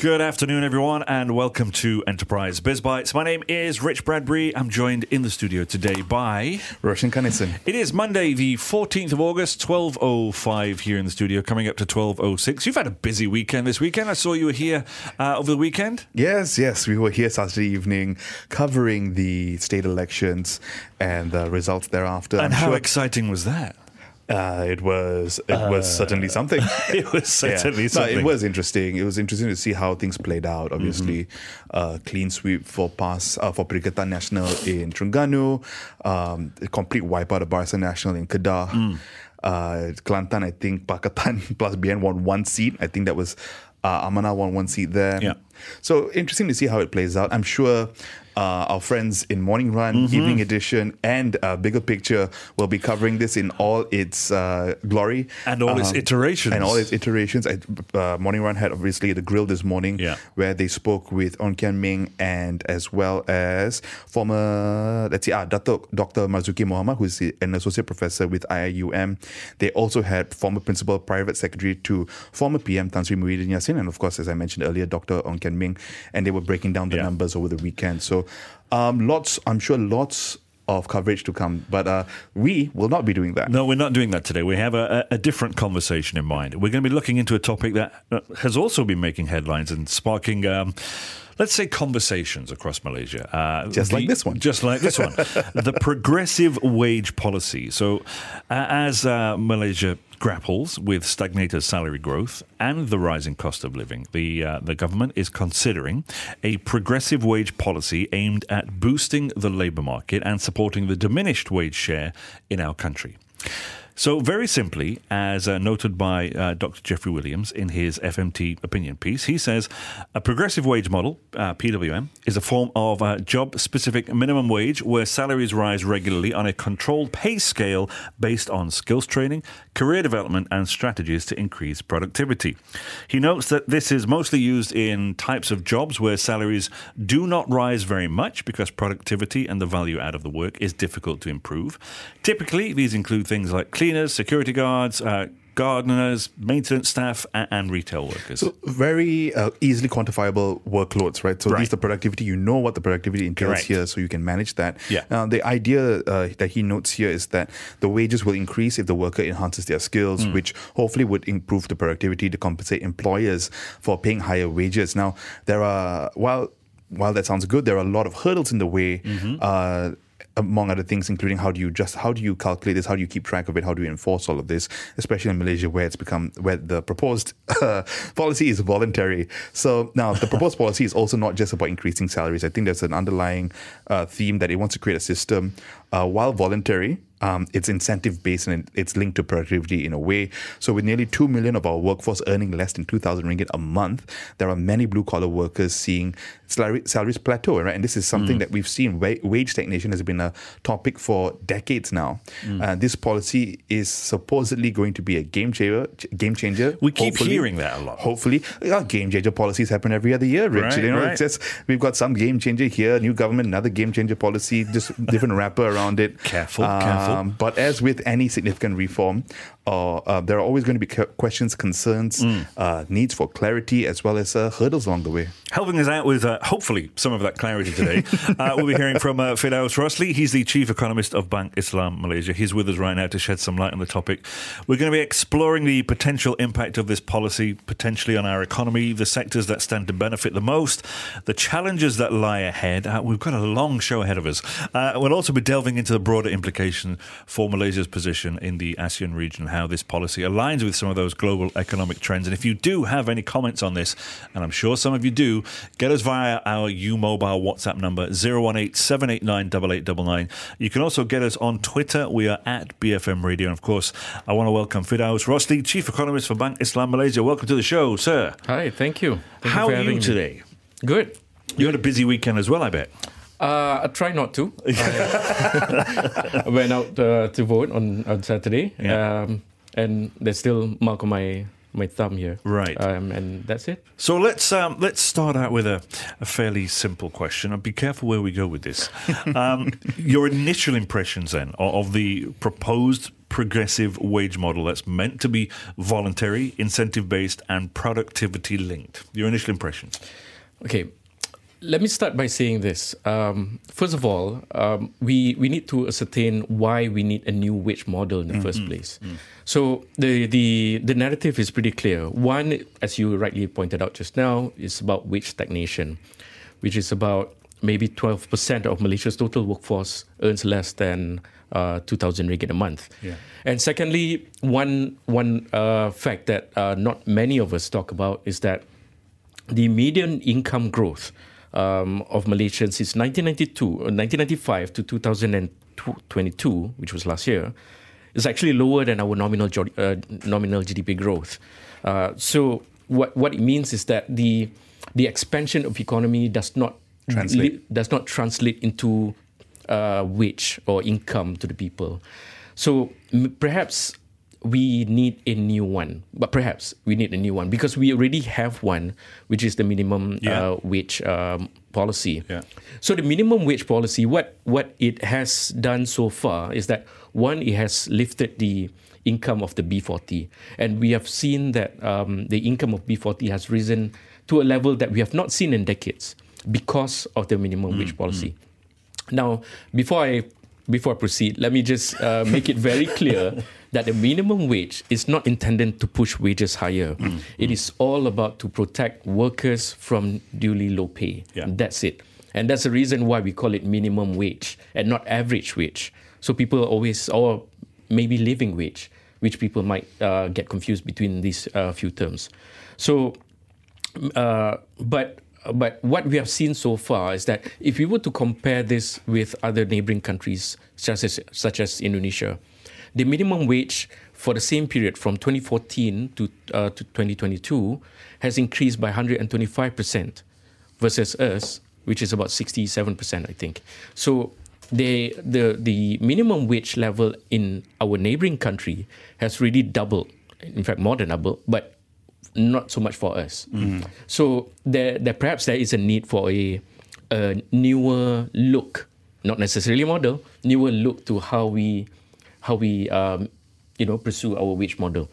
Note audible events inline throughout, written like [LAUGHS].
Good afternoon, everyone, and welcome to Enterprise Biz Bites. My name is Rich Bradbury. I'm joined in the studio today by Roshan Kanesan. It is Monday, the 14th of August, 12.05 here in the studio, coming up to 12.06. You've had a busy weekend this weekend. I saw you were here uh, over the weekend. Yes, yes. We were here Saturday evening covering the state elections and the results thereafter. And I'm how sure- exciting was that? Uh, it was it was certainly something. [LAUGHS] It was [LAUGHS] certainly No, something. it was interesting. It was interesting to see how things played out. Obviously, Mm-hmm. uh, clean sweep for pass uh, for Perikatan Nasional in Terengganu, um, a complete wipeout of Barisan Nasional in Kedah. Mm. Uh, Kelantan, I think Pakatan [LAUGHS] plus BN won one seat. I think that was uh, Amanah won one seat there. Yeah. So interesting to see how it plays out. I'm sure uh, our friends in Morning Run, Mm-hmm. Evening Edition, and uh, Bigger Picture will be covering this in all its uh, glory And all its iterations. And all its iterations. I, uh, Morning Run had obviously the grill this morning, Yeah. where they spoke with Ong Kian Ming and as well as former, let's see, ah, Dato, Dr. Marzuki Mohamad, who's an associate professor with IIUM. They also had former principal private secretary to former PM Tan Sri Muhyiddin Yassin, and of course, as I mentioned earlier, Dr. Ong Kian Ming, and they were breaking down the Yeah. numbers over the weekend. So, um, lots, I'm sure, lots of coverage to come, but uh, we will not be doing that. No, we're not doing that today. We have a, a different conversation in mind. We're going to be looking into a topic that uh, has also been making headlines and sparking. Um, Let's say conversations across Malaysia. Uh, Just like this one. [LAUGHS] Just like this one. [LAUGHS] the progressive wage policy. So, uh, as uh, Malaysia grapples with stagnated salary growth and the rising cost of living, the, uh, the government is considering a progressive wage policy aimed at boosting the labour market and supporting the diminished wage share in our country. So, very simply, as uh, noted by uh, Dr. Jeffrey Williams in his FMT opinion piece, he says a progressive wage model, uh, PWM, is a form of uh, job specific minimum wage where salaries rise regularly on a controlled pay scale based on skills training, career development, and strategies to increase productivity. He notes that this is mostly used in types of jobs where salaries do not rise very much because productivity and the value out of the work is difficult to improve. Typically, these include things like cleaners, security guards, uh, gardeners, maintenance staff, and, retail workers. So very uh, easily quantifiable workloads, right? So Right. these the productivity. You know what the productivity entails Correct. here, so you can manage that. Yeah. Now the idea uh, that he notes here is that the wages will increase if the worker enhances their skills, Hmm. which hopefully would improve the productivity to compensate employers for paying higher wages. Now there are while while that sounds good, there are a lot of hurdles in the way. Mm-hmm. Among other things, including how do you just how do you calculate this? How do you keep track of it? How do you enforce all of this? Especially in Malaysia, where it's become where the proposed uh, [LAUGHS] policy is voluntary. So now the proposed [LAUGHS] policy is also not just about increasing salaries. I think there's an underlying uh, theme that it wants to create a system uh, while voluntary. Um, it's incentive based and it's linked to productivity in a way. So, with nearly 2 million of our workforce earning less than 2,000 ringgit a month, there are many blue collar workers seeing salary, salaries plateau, right? And this is something that we've seen. Wa- wage stagnation has been a topic for decades now. Uh, this policy is supposedly going to be a game changer. Game changer. We keep hearing that a lot. Hopefully, yeah, game changer policies happen every other year, Rich. Right, you know, right. it's just we've got some game changer here, new government, another game changer policy, just different wrapper around it. Careful, careful. Um, But as with any significant reform, uh, uh, there are always going to be questions, concerns, Mm. uh, needs for clarity, as well as uh, hurdles along the way. Helping us out with uh, hopefully some of that clarity today, uh, we'll be hearing from uh, Firdaos Rosli. He's the chief economist of Bank Islam Malaysia. He's with us right now to shed some light on the topic. We're going to be exploring the potential impact of this policy, potentially on our economy, the sectors that stand to benefit the most, the challenges that lie ahead. Uh, we've got a long show ahead of us. Uh, we'll also be delving into the broader implication for Malaysia's position in the ASEAN region, how this policy aligns with some of those global economic trends. And if you do have any comments on this, and I'm sure some of you do, get us via our U Mobile WhatsApp number 018 789 8899. You can also get us on Twitter. We are at BFM Radio. And of course, I want to welcome Firdaos Rosli, Chief Economist for Bank Islam Malaysia. Welcome to the show, sir. Hi, thank you. Thank How for are you me. today? Good. You had a busy weekend as well, I bet. Uh, I try not to. [LAUGHS] I went out uh, to vote on, on Saturday, Yeah. um, and there's still mark on my my thumb here. Right. Um, and that's it. So let's um, let's start out with a, a fairly simple question, and be careful where we go with this. [LAUGHS] Um, your initial impressions then of, of the proposed progressive wage model that's meant to be voluntary, incentive based, and productivity linked? Your initial impressions? Okay, let me start by saying this. Um, first of all, um, we we need to ascertain why we need a new wage model in the first place. So the the the narrative is pretty clear. One, as you rightly pointed out just now, is about wage stagnation, which is about maybe twelve percent of Malaysia's total workforce earns less than uh, two thousand ringgit a month. Yeah. And secondly, one one uh, fact that uh, not many of us talk about is that the median income growth um, of Malaysians since 1992, uh, 1995 to 2022, which was last year, is actually lower than our nominal uh, nominal GDP growth. Uh, so what what it means is that the the expansion of economy does not Translate. does not translate into uh, wage or income to the people. So perhaps we need a new one, but perhaps we need a new one because we already have one, which is the minimum Yeah. uh, wage um, policy. Yeah. So the minimum wage policy, what what it has done so far is that one, it has lifted the income of the B40, and we have seen that um, the income of B40 has risen to a level that we have not seen in decades because of the minimum wage policy. Now, before I before I proceed, let me just uh, make it very clear [LAUGHS] that the minimum wage is not intended to push wages higher. It is all about to protect workers from duly low pay. Yeah. That's it. And that's the reason why we call it minimum wage and not average wage. So people always, or maybe living wage, which people might uh, get confused between these uh, few terms. So uh, but but what we have seen so far is that if we were to compare this with other neighboring countries such as such as Indonesia, the minimum wage for the same period from 2014 to uh, to 2022 has increased by 125 percent versus us, which is about 67 percent, I think. So. They, the the minimum wage level in our neighboring country has really doubled, in fact more than doubled, but not so much for us. So there, there perhaps there is a need for a, a newer look, not necessarily model, newer look to how we how we um, you know pursue our wage model.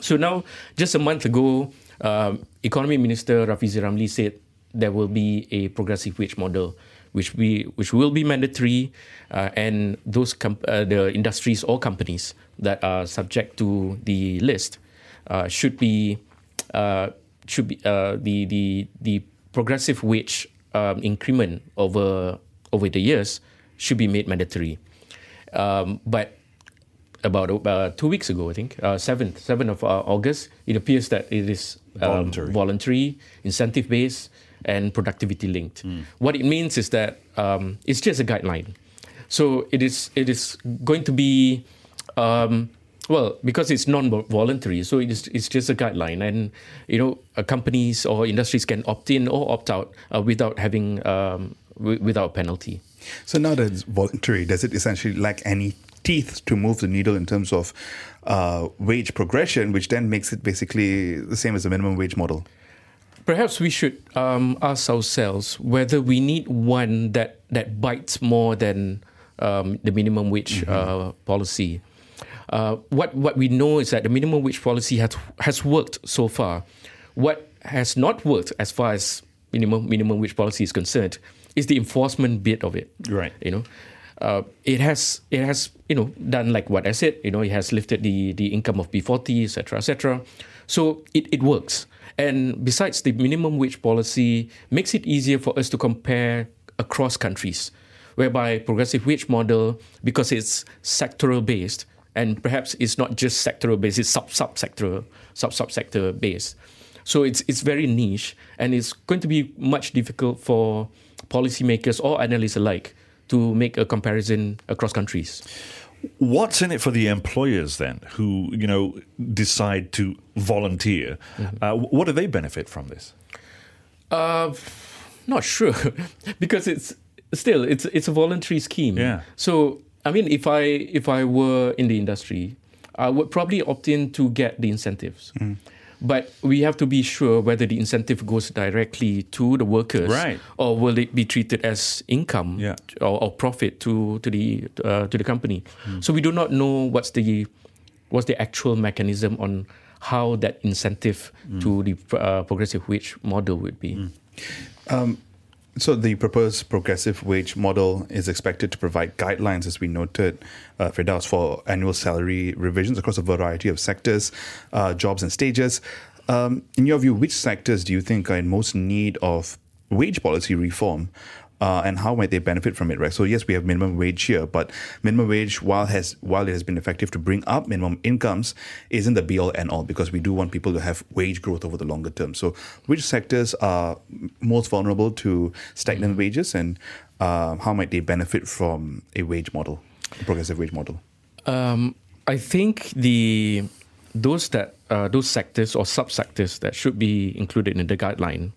So now, just a month ago, um, Economy Minister Rafizi Ramli said there will be a progressive wage model, which we which will be mandatory, uh, and those com- uh, the industries or companies that are subject to the list uh, should be uh, should be uh, the the the progressive wage um, increment over over the years should be made mandatory. Um, but about uh, two weeks ago, I think, uh, seventh seventh of uh, August, it appears that it is um, Voluntary. voluntary, incentive based, and productivity linked. What it means is that um, it's just a guideline. So it is it is going to be um, well because it's non-voluntary. So it is it's just a guideline, and you know uh, companies or industries can opt in or opt out uh, without having um, w- without penalty. So now that it's voluntary, does it essentially lack any teeth to move the needle in terms of uh, wage progression, which then makes it basically the same as the minimum wage model? Perhaps we should um, ask ourselves whether we need one that, that bites more than um, the minimum wage uh, policy. Uh, what what we know is that the minimum wage policy has has worked so far. What has not worked, as far as minimum minimum wage policy is concerned, is the enforcement bit of it. Right. You know, uh, it has it has you know done like what I said. You know, it has lifted the the income of B40, etc., etc. So it it works. And besides, the minimum wage policy makes it easier for us to compare across countries, whereby progressive wage model, because it's sectoral based, and perhaps it's not just sectoral based, it's sub sub sector sub sub sector based. So it's it's very niche, and it's going to be much difficult for policymakers or analysts alike to make a comparison across countries. What's in it for the employers then, who you know decide to volunteer? Uh, what do they benefit from this? Uh, not sure, [LAUGHS] because it's still it's it's a voluntary scheme. Yeah. So I mean, if I if I were in the industry, I would probably opt in to get the incentives. But we have to be sure whether the incentive goes directly to the workers, Right. or will it be treated as income Yeah. or, or profit to to the uh, to the company. Hmm. So we do not know what's the what's the actual mechanism on how that incentive Hmm. to the uh, progressive wage model would be. So the proposed progressive wage model is expected to provide guidelines, as we noted, uh, Firdaos, for annual salary revisions across a variety of sectors, uh, jobs, and stages. Um, in your view, which sectors do you think are in most need of wage policy reform? Uh, and how might they benefit from it, right? So yes, we have minimum wage here, but minimum wage, while has while it has been effective to bring up minimum incomes, isn't the be all and all because we do want people to have wage growth over the longer term. So, which sectors are most vulnerable to stagnant wages, and uh, how might they benefit from a wage model, a progressive wage model? Um, I think the those that uh, those sectors or subsectors that should be included in the guideline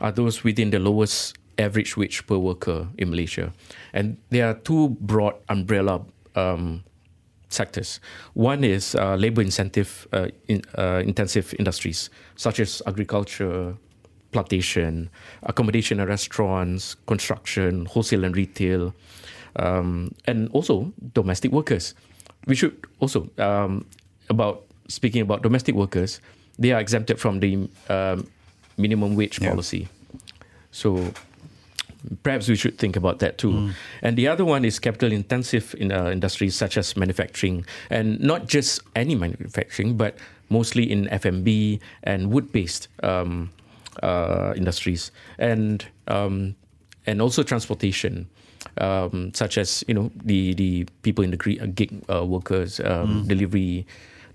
are those within the lowest average wage per worker in Malaysia, and there are two broad umbrella um, sectors. One is uh, labor incentive uh, in, uh, intensive industries such as agriculture, plantation, accommodation and restaurants, construction, wholesale and retail, um, and also domestic workers. We should also um, about speaking about domestic workers, they are exempted from the um, minimum wage Yeah. policy. So perhaps we should think about that too. And the other one is capital intensive in uh, industries such as manufacturing, and not just any manufacturing, but mostly in FMB and wood based um, uh, industries, and um, and also transportation. Um, such as you know the the people in the uh, gig uh, workers, um, delivery,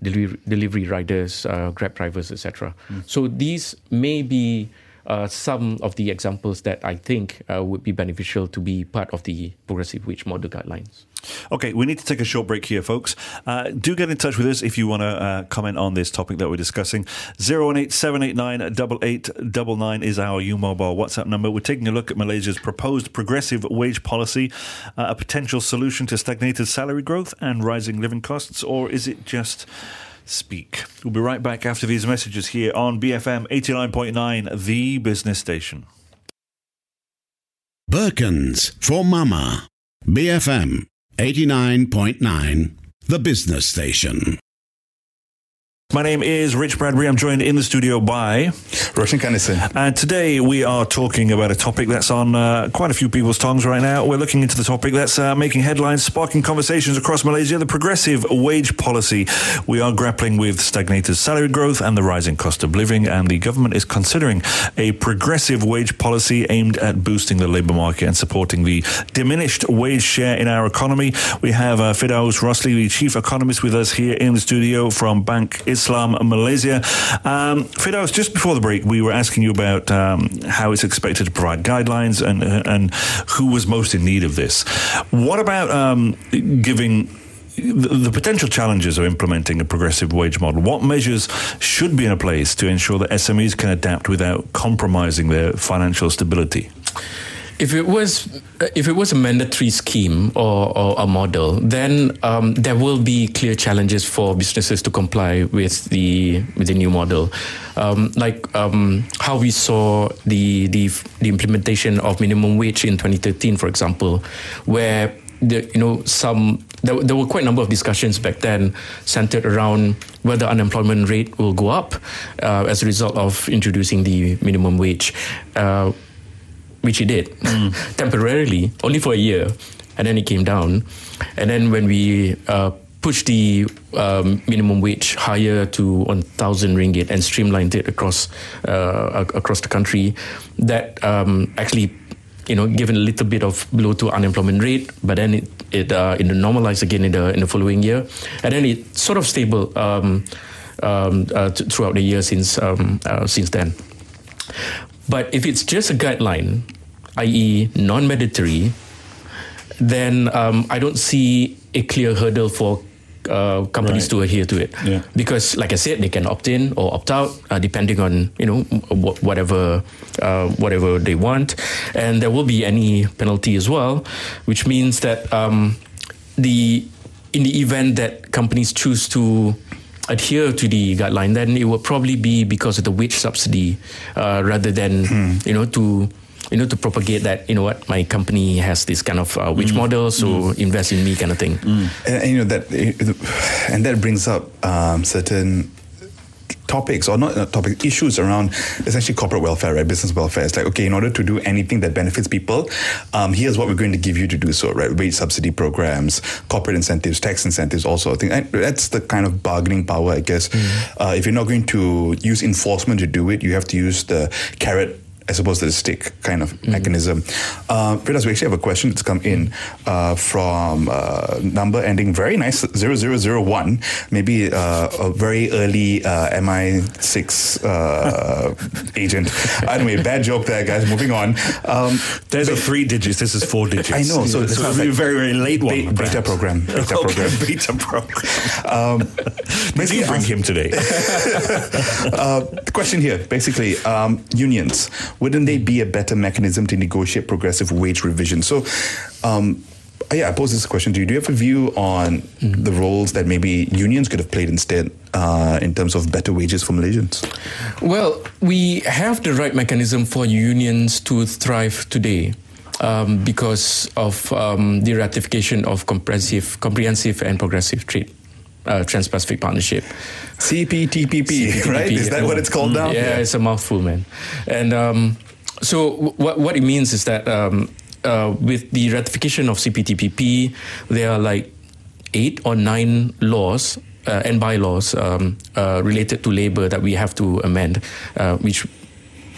delivery delivery riders, uh, grab drivers, etc. So these may be uh, some of the examples that I think uh, would be beneficial to be part of the progressive wage model guidelines. Okay, we need to take a short break here, folks. Uh, do get in touch with us if you want to uh, comment on this topic that we're discussing. 018 789 8899 is our U Mobile WhatsApp number. We're taking a look at Malaysia's proposed progressive wage policy, uh, a potential solution to stagnated salary growth and rising living costs, or is it just speak? We'll be right back after these messages here on BFM 89.9, the business station. Birkins for Mama. BFM 89.9, the business station. My name is Rich Bradbury. I'm joined in the studio by. Roshan Kanesan. And today we are talking about a topic that's on uh, quite a few people's tongues right now. We're looking into the topic that's uh, making headlines, sparking conversations across Malaysia the progressive wage policy. We are grappling with stagnated salary growth and the rising cost of living, and the government is considering a progressive wage policy aimed at boosting the labour market and supporting the diminished wage share in our economy. We have uh, Firdaos Rosli, the chief economist, with us here in the studio from Bank Islam and Malaysia. Um, Firdaos, just before the break, we were asking you about um, how it's expected to provide guidelines and and who was most in need of this. What about um, giving the, the potential challenges of implementing a progressive wage model? What measures should be in place to ensure that SMEs can adapt without compromising their financial stability? If it was, if it was a mandatory scheme or, or a model, then um, there will be clear challenges for businesses to comply with the with the new model, um, like um, how we saw the, the the implementation of minimum wage in 2013, for example, where the, you know some there, there were quite a number of discussions back then centered around whether unemployment rate will go up uh, as a result of introducing the minimum wage. Uh, which he did [LAUGHS] temporarily, only for a year, and then it came down. And then when we uh, pushed the um, minimum wage higher to 1,000 ringgit and streamlined it across uh, across the country, that um, actually you know given a little bit of blow to unemployment rate, but then it it uh, it normalized again in the in the following year, and then it sort of stable um, um, uh, th- throughout the year since um, uh, since then. But if it's just a guideline, i.e., non mandatory, then um, I don't see a clear hurdle for uh, companies Right. to adhere to it. Yeah. Because, like I said, they can opt in or opt out uh, depending on you know wh- whatever uh, whatever they want, and there will be any penalty as well, which means that um, the in the event that companies choose to adhere to the guideline, then it will probably be because of the wage subsidy uh, rather than you know to you know to propagate that you know what my company has this kind of uh, wage model, so invest in me kind of thing. and, and, you know that, and that brings up um, certain topics or not uh, topic issues around essentially corporate welfare right? Business welfare. It's like okay in order to do anything that benefits people um, here's what we're going to give you to do so right? Wage subsidy programs corporate incentives tax incentives also i think and that's the kind of bargaining power i guess. Uh, if you're not going to use enforcement to do it you have to use the carrot as suppose, to the stick kind of mechanism. Uh, Firdaos, we actually have a question that's come in uh, from uh, number ending very nice 0001, maybe uh, a very early uh, MI6 uh, [LAUGHS] agent. Anyway, bad joke there, guys. Moving on. Um, There's a three digits. This is four digits. I know, so Yeah, this so is a like very very late one. be- beta program. Beta Okay, program. beta program. Um, [LAUGHS] Did you bring ask- him today? [LAUGHS] uh, the question here, basically, um, unions, wouldn't they be a better mechanism to negotiate progressive wage revision? So, um, yeah, I pose this question to you. Do you have a view on the roles that maybe unions could have played instead uh, in terms of better wages for Malaysians? Well, we have the right mechanism for unions to thrive today. Um, because of um, the ratification of comprehensive, comprehensive and progressive trade uh, Trans-Pacific Partnership. CPTPP, [LAUGHS] right? Is that what it's called now? Yeah, it's a mouthful, man. And um, so w- what what it means is that um, uh, with the ratification of CPTPP, there are like eight or nine laws. Uh, and bylaws um, uh, related to labor that we have to amend, uh, which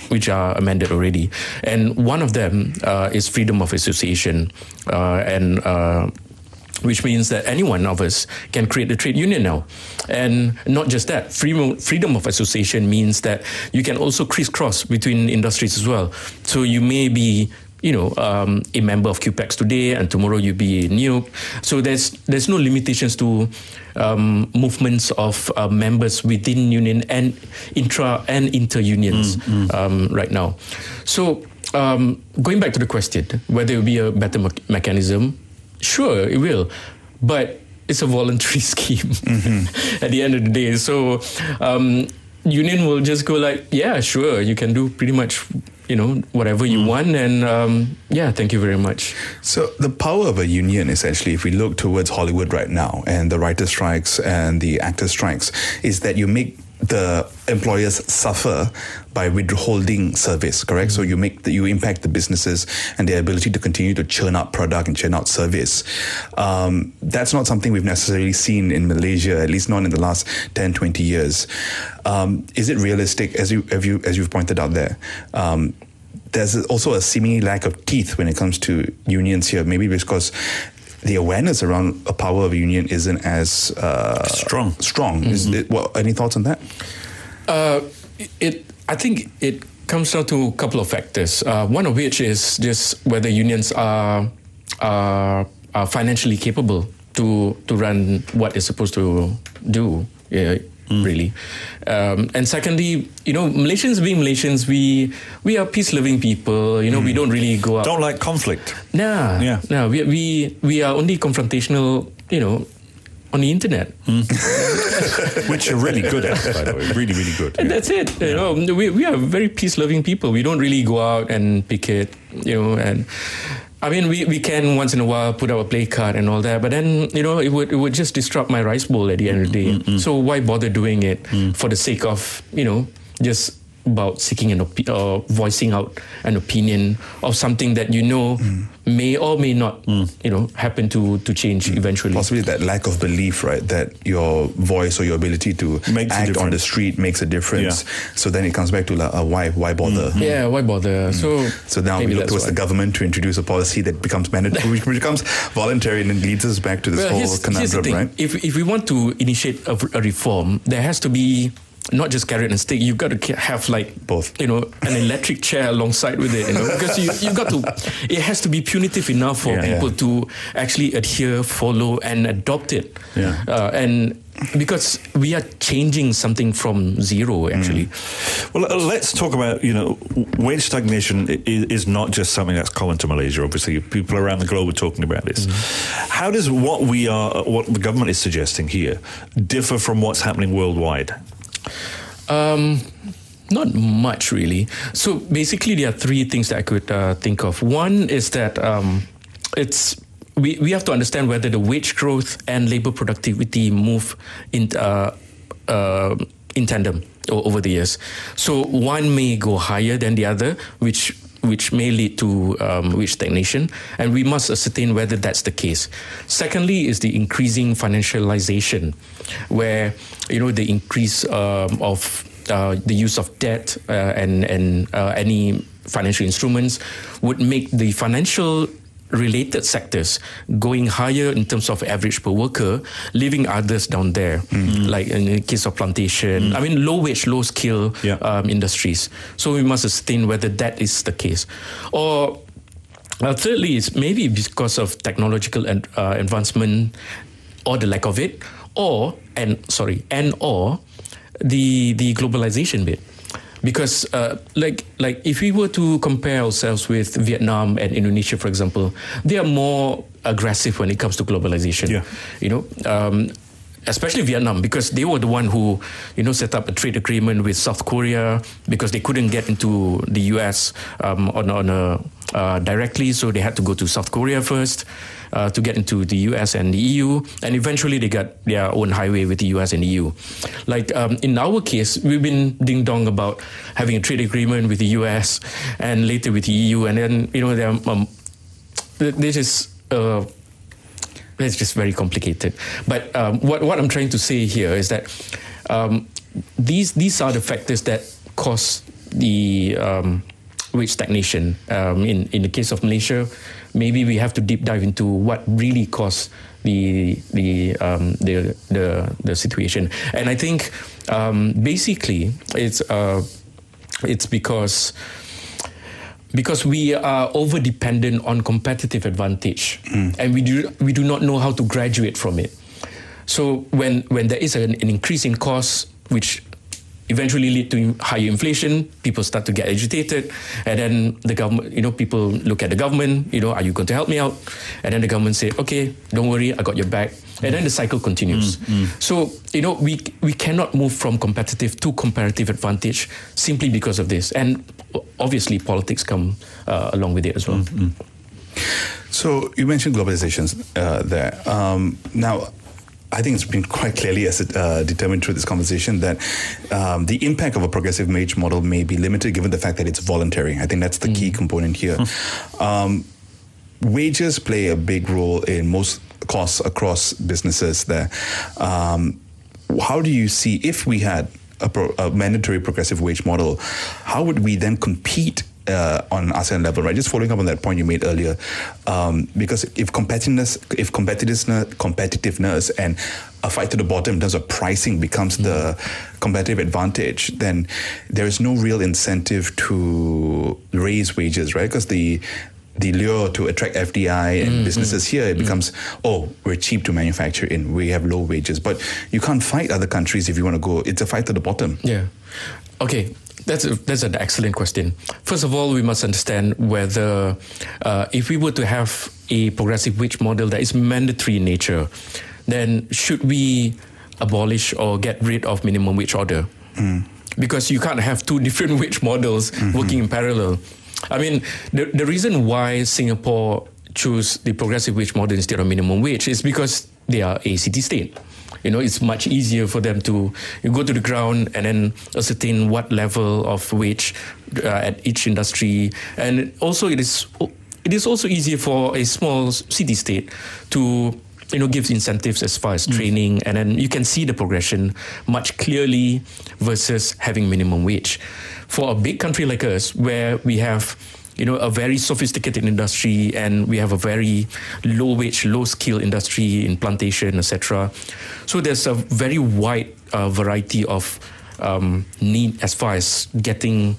which are amended already. And one of them uh, is freedom of association, uh, and uh, which means that any one of us can create a trade union now. And not just that, freedom, freedom of association means that you can also crisscross between industries as well. So you may be you know, um, a member of CUEPACS today, and tomorrow you'll be NUP. So there's there's no limitations to um, movements of uh, members within union and intra and inter unions um, right now. So um, going back to the question, whether it will be a better me- mechanism, sure it will, but it's a voluntary [LAUGHS] scheme at the end of the day. So um, union will just go like, yeah, sure, you can do pretty much you know whatever you want, and um, yeah, thank you very much. So the power of a union, essentially, if we look towards Hollywood right now and the writer strikes and the actor strikes, is that you make the employers suffer by withholding service, correct? So you make the, you impact the businesses and their ability to continue to churn out product and churn out service. Um, that's not something we've necessarily seen in Malaysia, at least not in the last 10, 20 years. Um, is it realistic, as you, you as you've pointed out there? Um, there's also a seeming lack of teeth when it comes to unions here. Maybe because the awareness around a power of union isn't as uh, Strong. Strong. Is it, well, any thoughts on that? Uh, it, I think it comes down to a couple of factors. Uh, one of which is just whether unions are, are are financially capable to to run what it's supposed to do. Yeah, Mm. really. Um, and secondly, you know, Malaysians being Malaysians, we we are peace loving people. You know, we mm. don't really go out. Don't like conflict. Nah, Yeah. no, we, we we are only confrontational. You know, on the internet. Mm. [LAUGHS] Which you're really good at, by the way. Really, really good. And that's it. You know, we, we are very peace loving people. We don't really go out and picket, you know, and I mean, we, we can once in a while put out a play card and all that, but then, you know, it would, it would just disrupt my rice bowl at the end of the day. Mm, mm, mm. So why bother doing it for the sake of, you know, just about seeking an opi- or voicing out an opinion of something that you know mm. may or may not, mm. you know, happen to, to change mm. eventually. Possibly that lack of belief, right? That your voice or your ability to Makes a act on the street makes a difference. Yeah. So then it comes back to like, uh, why why bother? Mm-hmm. Yeah, why bother? So, So now we look towards why. the government to introduce a policy that becomes mandatory, [LAUGHS] which becomes voluntary, and then leads us back to this Well, whole here's, here's the conundrum, thing. right? If, if we want to initiate a, a reform, there has to be not just carrot and stick. You've got to have like Both. You know, an electric chair alongside with it. You know, because you you got to. It has to be punitive enough for Yeah. people to actually adhere, follow, and adopt it. Yeah. Uh, and because we are changing something from zero actually. Well, uh, let's talk about you know wage stagnation is, is not just something that's common to Malaysia. Obviously, people around the globe are talking about this. How does what we are, what the government is suggesting here, differ from what's happening worldwide? Um, not much really. So basically, there are three things that I could uh, think of. One is that um, it's we, we have to understand whether the wage growth and labor productivity move in uh, uh, in tandem over the years. So one may go higher than the other, which which may lead to um, wage stagnation, and we must ascertain whether that's the case. Secondly, is the increasing financialization, where you know the increase um, of uh, the use of debt uh, and and uh, any financial instruments would make the financial related sectors going higher in terms of average per worker, leaving others down there, like in the case of plantation. I mean, low wage, low skill Yeah. um, industries. So we must sustain whether that is the case, or uh, thirdly, is maybe because of technological and, uh, advancement or the lack of it, or and sorry, and or the the globalization bit. Because uh, like like if we were to compare ourselves with Vietnam and Indonesia, for example, they are more aggressive when it comes to globalization. Yeah. You know, um, especially Vietnam because they were the one who you know set up a trade agreement with South Korea because they couldn't get into the US um, on on a uh, directly, so they had to go to South Korea first uh, to get into the US and the EU, and eventually they got their own highway with the US and the EU. Like um, in our case, we've been ding dong about having a trade agreement with the US and later with the EU, and then you know um, this is. Uh, it's just very complicated. But um, what what I'm trying to say here is that um, these these are the factors that cause the um, wage stagnation. Um, in in the case of Malaysia, maybe we have to deep dive into what really caused the the um, the, the the situation. And I think um, basically it's uh, it's because because we are over dependent on competitive advantage. And we do we do not know how to graduate from it. So when when there is an, an increase in costs which eventually lead to higher inflation people start to get agitated and then the government you know people look at the government you know are you going to help me out? And then the government say okay don't worry i got your back. And then the cycle continues. So you know we we cannot move from competitive to comparative advantage simply because of this. And obviously politics come uh, along with it as well. So you mentioned globalization uh, there. Um, now, I think it's been quite clearly as it, uh, determined through this conversation that um, the impact of a progressive wage model may be limited given the fact that it's voluntary. I think that's the key component here. Um, wages play a big role in most costs across businesses there. Um, how do you see if we had a, pro, a mandatory progressive wage model, how would we then compete uh, on ASEAN level, right? Just following up on that point you made earlier, um, because if competitiveness, if competitiveness, competitiveness, and a fight to the bottom in terms of pricing becomes the competitive advantage, then there is no real incentive to raise wages, right? Because the the lure to attract FDI and businesses here, it becomes, oh, we're cheap to manufacture in, we have low wages. But you can't fight other countries if you want to go. It's a fight to the bottom. Yeah. Okay. That's a, that's an excellent question. First of all, we must understand whether uh, if we were to have a progressive wage model that is mandatory in nature, then should we abolish or get rid of minimum wage order? Because you can't have two [LAUGHS] different wage models working in parallel. I mean, the, the reason why Singapore chose the progressive wage model instead of minimum wage is because they are a city state. You know, it's much easier for them to you go to the ground and then ascertain what level of wage uh, at each industry, and also it is it is also easier for a small city state to you know gives incentives as far as training, and then you can see the progression much clearly versus having minimum wage. For a big country like us, where we have you know, a very sophisticated industry, and we have a very low wage, low skill industry in plantation, etc. So there's a very wide uh, variety of um, need as far as getting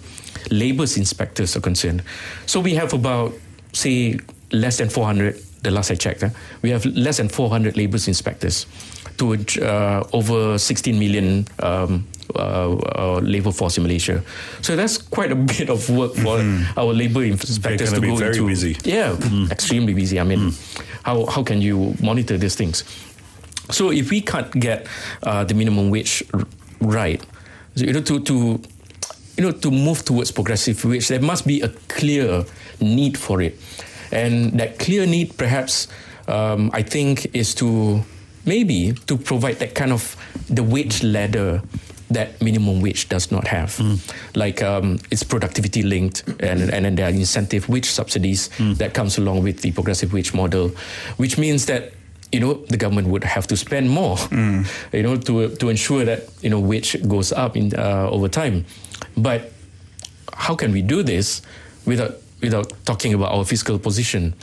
labour's inspectors are concerned. So we have about, say, less than 400. The last I checked, we have less than 400 labour's inspectors. to uh, over 16 million um, uh, uh, labor force in Malaysia. So that's quite a [LAUGHS] bit of work for Mm-hmm. our labor inspectors be go very into. busy. Mm. Yeah, extremely busy. I mean, how how can you monitor these things? So if we can't get uh, the minimum wage right, you know, to to you know to move towards progressive wage, there must be a clear need for it, and that clear need, perhaps, um, I think, is to maybe to provide that kind of the wage ladder that minimum wage does not have. Like um, it's productivity linked, and and then there are incentive wage subsidies that comes along with the progressive wage model, which means that you know the government would have to spend more, [LAUGHS] you know, to to ensure that you know wage goes up in uh, over time. But how can we do this without without talking about our fiscal position,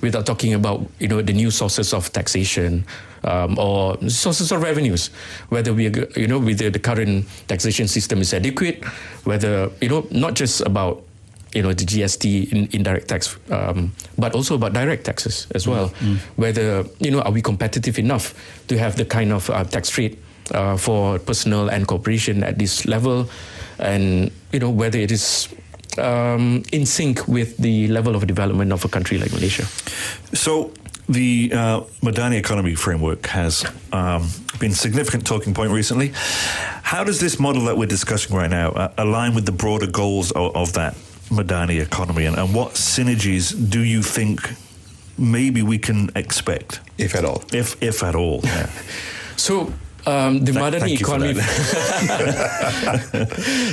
without talking about you know the new sources of taxation um, or sources of revenues, whether we you know whether the current taxation system is adequate, whether you know not just about you know the GST in, indirect tax, um, but also about direct taxes as well. Whether you know are we competitive enough to have the kind of uh, tax rate uh, for personal and corporation at this level, and you know whether it is um, in sync with the level of development of a country like Malaysia. So the uh, Madani economy framework has um, been a significant talking point recently. How does this model that we're discussing right now uh, align with the broader goals of, of that Madani economy, and, and what synergies do you think maybe we can expect, if at all. if if at all? Yeah. [LAUGHS] So um, the Thank- Madani thank you for economy, [LAUGHS]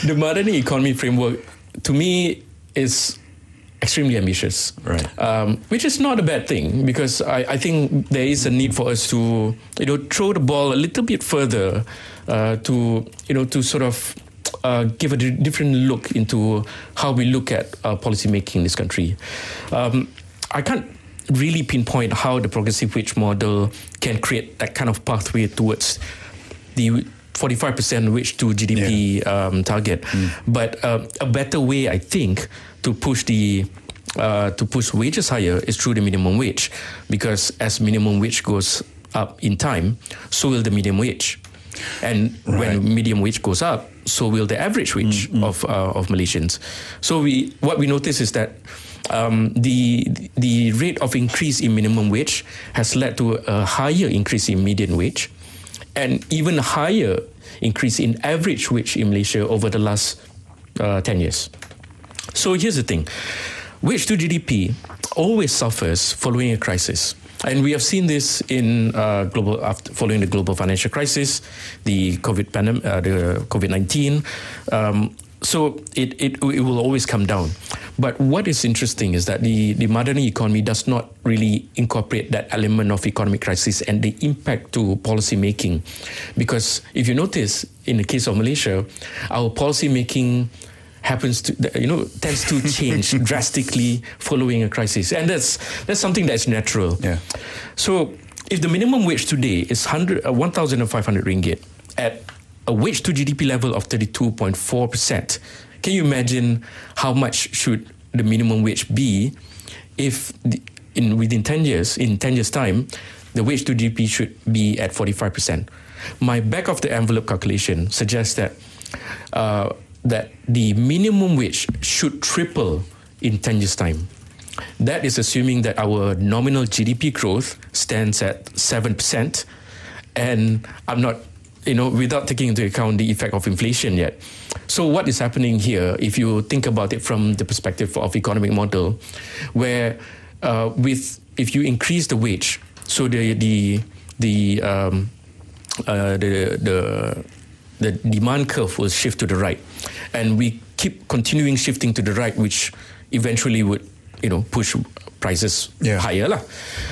the Madani economy framework, to me, is extremely ambitious. Right. Um, which is not a bad thing because I, I think there is a need for us to you know throw the ball a little bit further uh, to you know to sort of. Uh, give a different look into how we look at uh, policy making in this country. Um, I can't really pinpoint how the progressive wage model can create that kind of pathway towards the 45% wage to GDP um, target. But uh, a better way, I think, to push the uh, to push wages higher is through the minimum wage, because as minimum wage goes up in time, so will the medium wage. And when medium wage goes up, so will the average wage of uh, of Malaysians. So we what we notice is that um, the the rate of increase in minimum wage has led to a higher increase in median wage, and even higher increase in average wage in Malaysia over the last uh, ten years. So here's the thing: wage to GDP always suffers following a crisis. And we have seen this in uh, global after following the global financial crisis, the COVID pandemic, uh, the COVID nineteen. Um, so it, it it will always come down. But what is interesting is that the the Madani economy does not really incorporate that element of economic crisis and the impact to policy making, because if you notice in the case of Malaysia, our policy making happens to you know tends to [LAUGHS] change drastically following a crisis. And that's that's something that's natural. Yeah. so if the minimum wage today is 100 uh, 1500 ringgit at a wage to gdp level of 32.4% can you imagine how much should the minimum wage be if the, in within 10 years in 10 years time the wage to gdp should be at 45% my back of the envelope calculation suggests that uh, that the minimum wage should triple in 10 years' time. That is assuming that our nominal GDP growth stands at 7%. And I'm not, you know, without taking into account the effect of inflation yet. So, what is happening here, if you think about it from the perspective of economic model, where uh, with if you increase the wage, so the the the um, uh, the the the demand curve will shift to the right, and we keep continuing shifting to the right, which eventually would you know push prices Yeah. higher lah.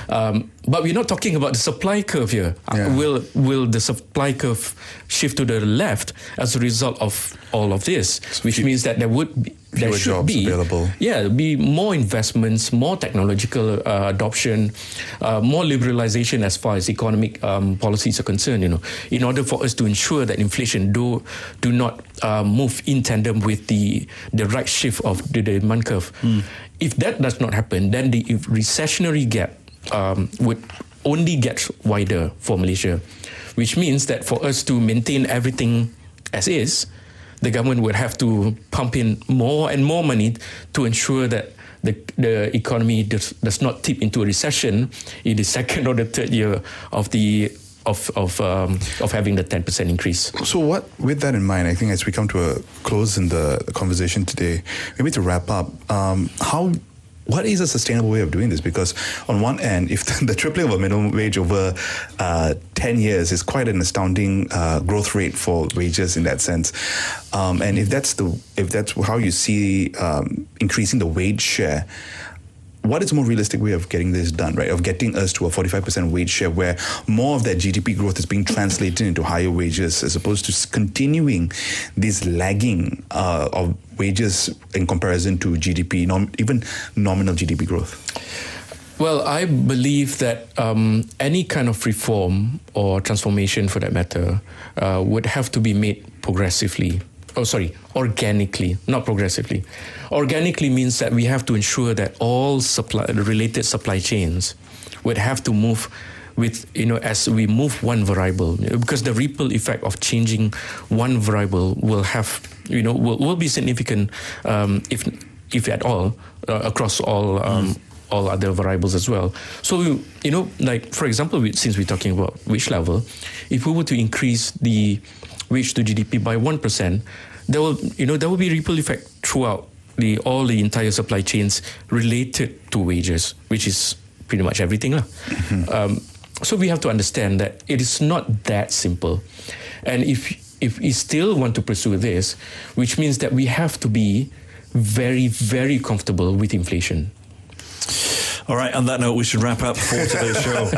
Um, but we're not talking about the supply curve here. Uh, Yeah. Will will the supply curve shift to the left as a result of all of this? Which means that there would be there should jobs be available. yeah, be more investments, more technological uh, adoption, uh, more liberalization as far as economic um, policies are concerned. You know, in order for us to ensure that inflation do do not uh, move in tandem with the the right shift of the demand curve. If that does not happen, then the recessionary gap um, would only get wider for Malaysia, which means that for us to maintain everything as is, the government would have to pump in more and more money to ensure that the, the economy does, does not tip into a recession in the [LAUGHS] second or the third year of the of of um, of having the ten percent increase. So, what with that in mind, I think as we come to a close in the conversation today, maybe to wrap up, um, how what is a sustainable way of doing this? Because on one end, if [LAUGHS] the, tripling of a minimum wage over uh, 10 years is quite an astounding uh, growth rate for wages in that sense. Um, and if that's the if that's how you see um, increasing the wage share, what is a more realistic way of getting this done, right? Of getting us to a 45% wage share where more of that GDP growth is being translated into higher wages as opposed to continuing this lagging uh, of wages in comparison to GDP, nom- even nominal GDP growth? Well, I believe that um, any kind of reform or transformation, for that matter, uh, would have to be made progressively oh sorry organically not progressively organically means that we have to ensure that all supply related supply chains would have to move with you know as we move one variable because the ripple effect of changing one variable will have you know will, will be significant um, if if at all uh, across all um, mm. all other variables as well so you know like for example since we're talking about which level if we were to increase the wage to GDP by one percent, there will you know there will be ripple effect throughout the all the entire supply chains related to wages, which is pretty much everything, lah. Mm-hmm. Um, so we have to understand that it is not that simple, and if if we still want to pursue this, which means that we have to be very very comfortable with inflation. All right, on that note, we should wrap up for today's show. [LAUGHS]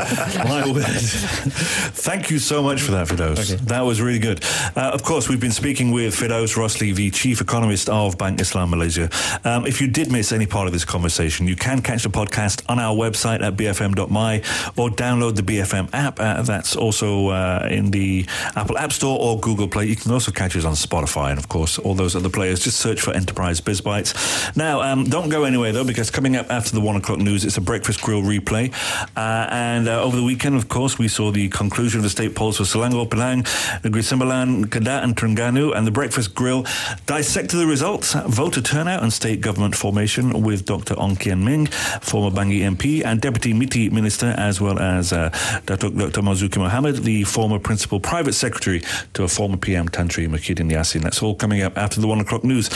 Thank you so much for that, Firdaos. Okay. That was really good. Uh, of course, we've been speaking with Firdaos Rosli, the Chief Economist of Bank Islam Malaysia. Um, if you did miss any part of this conversation, you can catch the podcast on our website at bfm.my or download the BFM app. Uh, that's also uh, in the Apple App Store or Google Play. You can also catch us on Spotify and, of course, all those other players. Just search for Enterprise Biz Bites. Now, um, don't go anywhere, though, because coming up after the one o'clock news, it's a breakfast grill replay. Uh, and uh, over the weekend, of course, we saw the conclusion of the state polls for Selangor, Penang, Negeri Sembilan, Kedah, and Terengganu. And the breakfast grill dissected the results, voter turnout, and state government formation with Dr. Ong Kian Ming, former Bangi MP and Deputy MITI Minister, as well as uh, Dr. Marzuki Mohamad, the former Principal Private Secretary to a former PM, Tan Sri Muhyiddin Yassin. That's all coming up after the one o'clock news.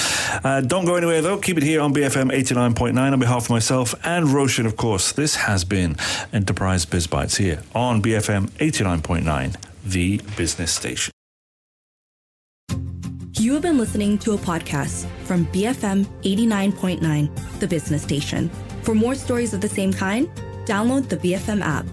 Uh, don't go anywhere, though. Keep it here on BFM 89.9 on behalf of myself and Roshan, of course, this has been Enterprise Biz Bites here on BFM 89.9, the business station. You have been listening to a podcast from BFM 89.9, the business station. For more stories of the same kind, download the BFM app.